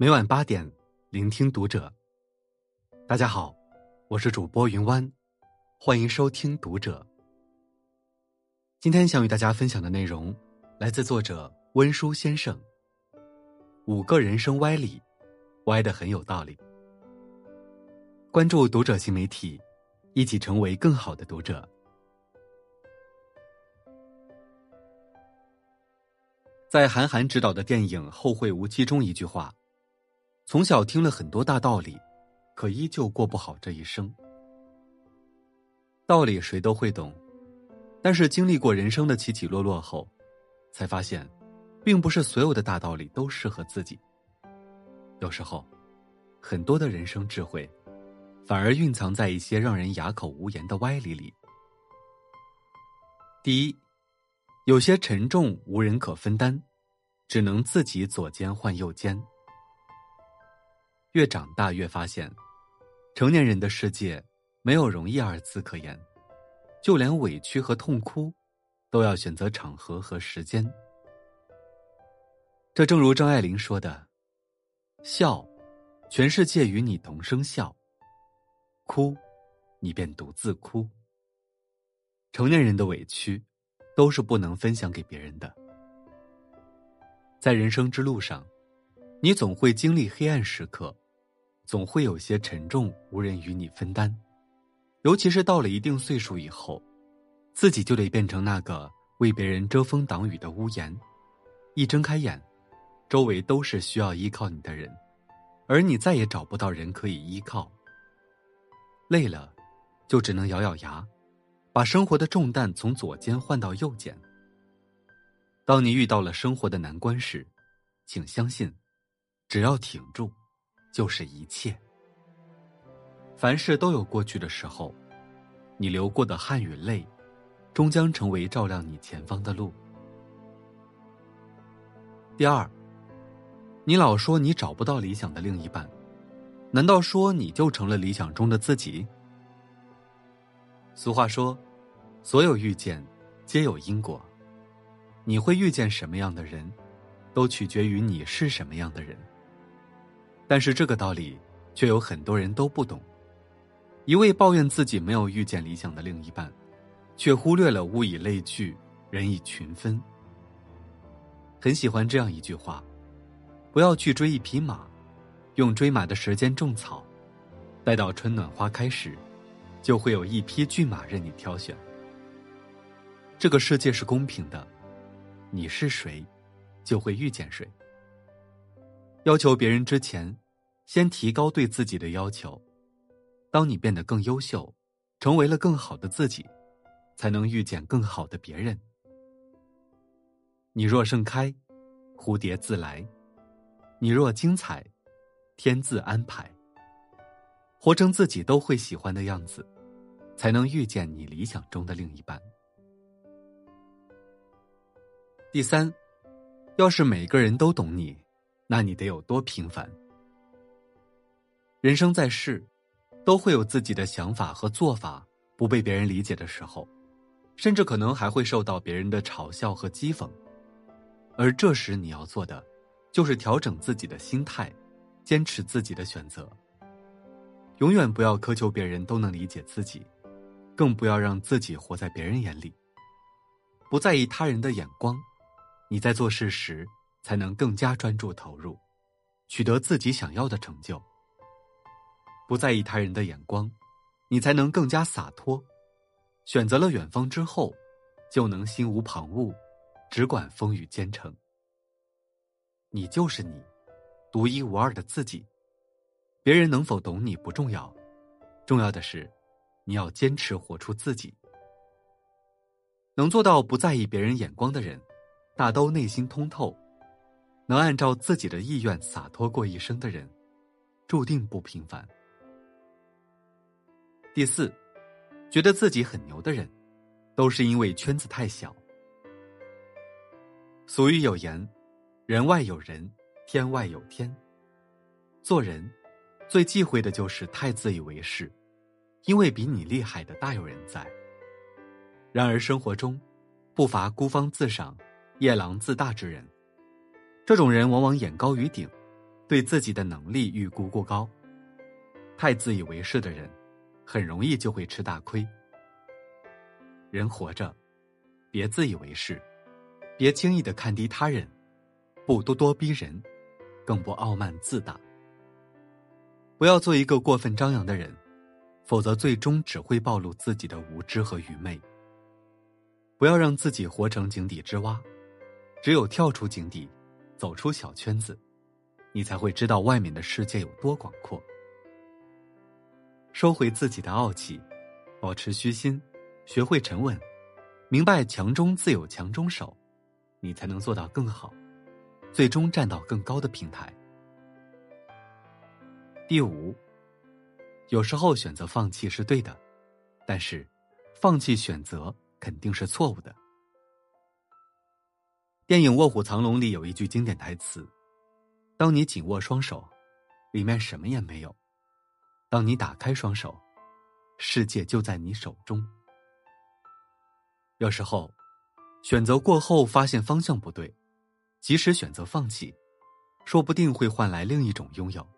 每晚八点，聆听读者。大家好，我是主播云湾，欢迎收听读者。今天想与大家分享的内容来自作者温书先生。五个人生歪理，歪的很有道理。关注读者新媒体，一起成为更好的读者。在韩寒执导的电影《后会无期》中，一句话：“从小听了很多大道理，可依旧过不好这一生。”道理谁都会懂，但是经历过人生的起起落落后，才发现，并不是所有的大道理都适合自己。有时候，很多的人生智慧，反而蕴藏在一些让人哑口无言的歪理里。第一。有些沉重无人可分担，只能自己左肩换右肩。越长大越发现，成年人的世界没有容易二字可言，就连委屈和痛哭，都要选择场合和时间。这正如张爱玲说的：“笑，全世界与你同声笑；哭，你便独自哭。”成年人的委屈。都是不能分享给别人的。在人生之路上，你总会经历黑暗时刻，总会有些沉重无人与你分担。尤其是到了一定岁数以后，自己就得变成那个为别人遮风挡雨的屋檐。一睁开眼，周围都是需要依靠你的人，而你再也找不到人可以依靠。累了，就只能咬咬牙。把生活的重担从左肩换到右肩。当你遇到了生活的难关时，请相信，只要挺住，就是一切。凡事都有过去的时候，你流过的汗与泪，终将成为照亮你前方的路。第二，你老说你找不到理想的另一半，难道说你就成了理想中的自己？俗话说。所有遇见，皆有因果。你会遇见什么样的人，都取决于你是什么样的人。但是这个道理，却有很多人都不懂。一味抱怨自己没有遇见理想的另一半，却忽略了物以类聚，人以群分。很喜欢这样一句话：不要去追一匹马，用追马的时间种草，待到春暖花开时，就会有一匹骏马任你挑选。这个世界是公平的，你是谁，就会遇见谁。要求别人之前，先提高对自己的要求。当你变得更优秀，成为了更好的自己，才能遇见更好的别人。你若盛开，蝴蝶自来；你若精彩，天自安排。活成自己都会喜欢的样子，才能遇见你理想中的另一半。第三，要是每个人都懂你，那你得有多平凡？人生在世，都会有自己的想法和做法不被别人理解的时候，甚至可能还会受到别人的嘲笑和讥讽。而这时你要做的，就是调整自己的心态，坚持自己的选择。永远不要苛求别人都能理解自己，更不要让自己活在别人眼里，不在意他人的眼光。你在做事时，才能更加专注投入，取得自己想要的成就。不在意他人的眼光，你才能更加洒脱。选择了远方之后，就能心无旁骛，只管风雨兼程。你就是你，独一无二的自己。别人能否懂你不重要，重要的是，你要坚持活出自己。能做到不在意别人眼光的人。大都内心通透，能按照自己的意愿洒脱过一生的人，注定不平凡。第四，觉得自己很牛的人，都是因为圈子太小。俗语有言：“人外有人，天外有天。”做人最忌讳的就是太自以为是，因为比你厉害的大有人在。然而生活中，不乏孤芳自赏。夜郎自大之人，这种人往往眼高于顶，对自己的能力预估过高。太自以为是的人，很容易就会吃大亏。人活着，别自以为是，别轻易的看低他人，不咄咄逼人，更不傲慢自大。不要做一个过分张扬的人，否则最终只会暴露自己的无知和愚昧。不要让自己活成井底之蛙，只有跳出井底，走出小圈子，你才会知道外面的世界有多广阔。收回自己的傲气，保持虚心，学会沉稳，明白强中自有强中手，你才能做到更好，最终站到更高的平台。第五，有时候选择放弃是对的，但是放弃选择肯定是错误的。电影《卧虎藏龙》里有一句经典台词：“当你紧握双手，里面什么也没有。”当你打开双手，世界就在你手中。有时候，选择过后发现方向不对，即使选择放弃，说不定会换来另一种拥有。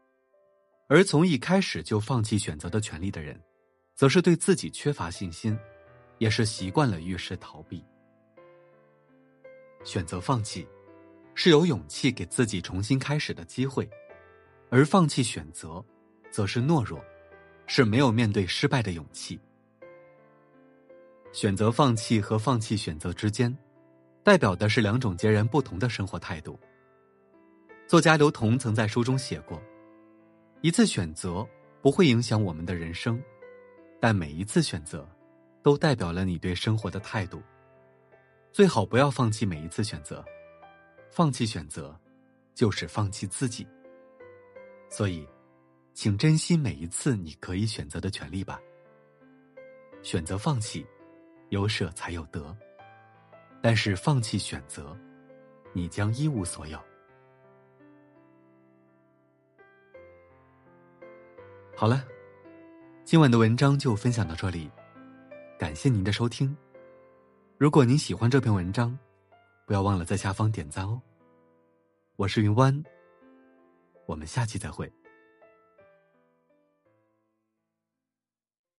而从一开始就放弃选择的权利的人，则是对自己缺乏信心，也是习惯了遇事逃避。选择放弃，是有勇气给自己重新开始的机会，而放弃选择。则是懦弱，是没有面对失败的勇气。选择放弃和放弃选择之间，代表的是两种截然不同的生活态度。作家刘同曾在书中写过：“一次选择不会影响我们的人生，但每一次选择，都代表了你对生活的态度。最好不要放弃每一次选择，放弃选择，就是放弃自己。所以。”请珍惜每一次你可以选择的权利吧。选择放弃，有舍才有得；但是放弃选择，你将一无所有。好了，今晚的文章就分享到这里，感谢您的收听。如果您喜欢这篇文章，不要忘了在下方点赞哦。我是云湾，我们下期再会。